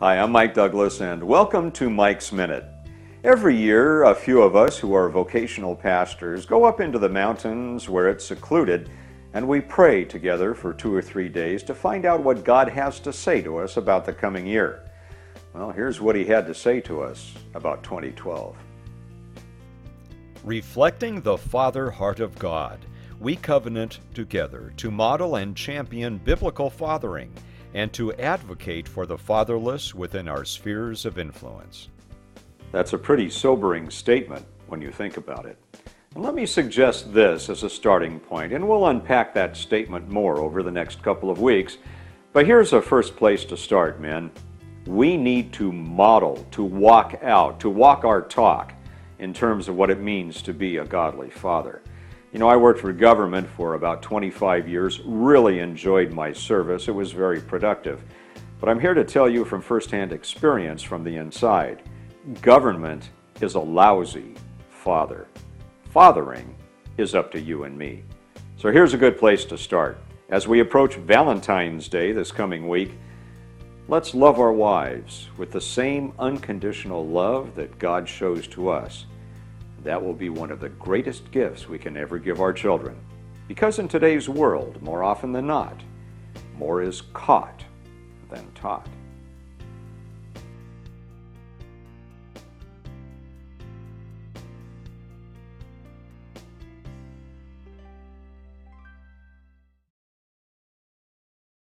Hi, I'm Mike Douglas, and welcome to Mike's Minute. Every year, a few of us who are vocational pastors go up into the mountains where it's secluded, and we pray together for two or three days to find out what God has to say to us about the coming year. Well, here's what He had to say to us about 2012. Reflecting the Father heart of God, we covenant together to model and champion biblical fathering and to advocate for the fatherless within our spheres of influence. That's a pretty sobering statement when you think about it. And let me suggest this as a starting point, and we'll unpack that statement more over the next couple of weeks. But here's a first place to start, men. We need to model, to walk out, to walk our talk in terms of what it means to be a godly father. You know, I worked for government for about 25 years, really enjoyed my service. It was very productive. But I'm here to tell you from firsthand experience from the inside government is a lousy father. Fathering is up to you and me. So here's a good place to start. As we approach Valentine's Day this coming week, let's love our wives with the same unconditional love that God shows to us. That will be one of the greatest gifts we can ever give our children. Because in today's world, more often than not, more is caught than taught.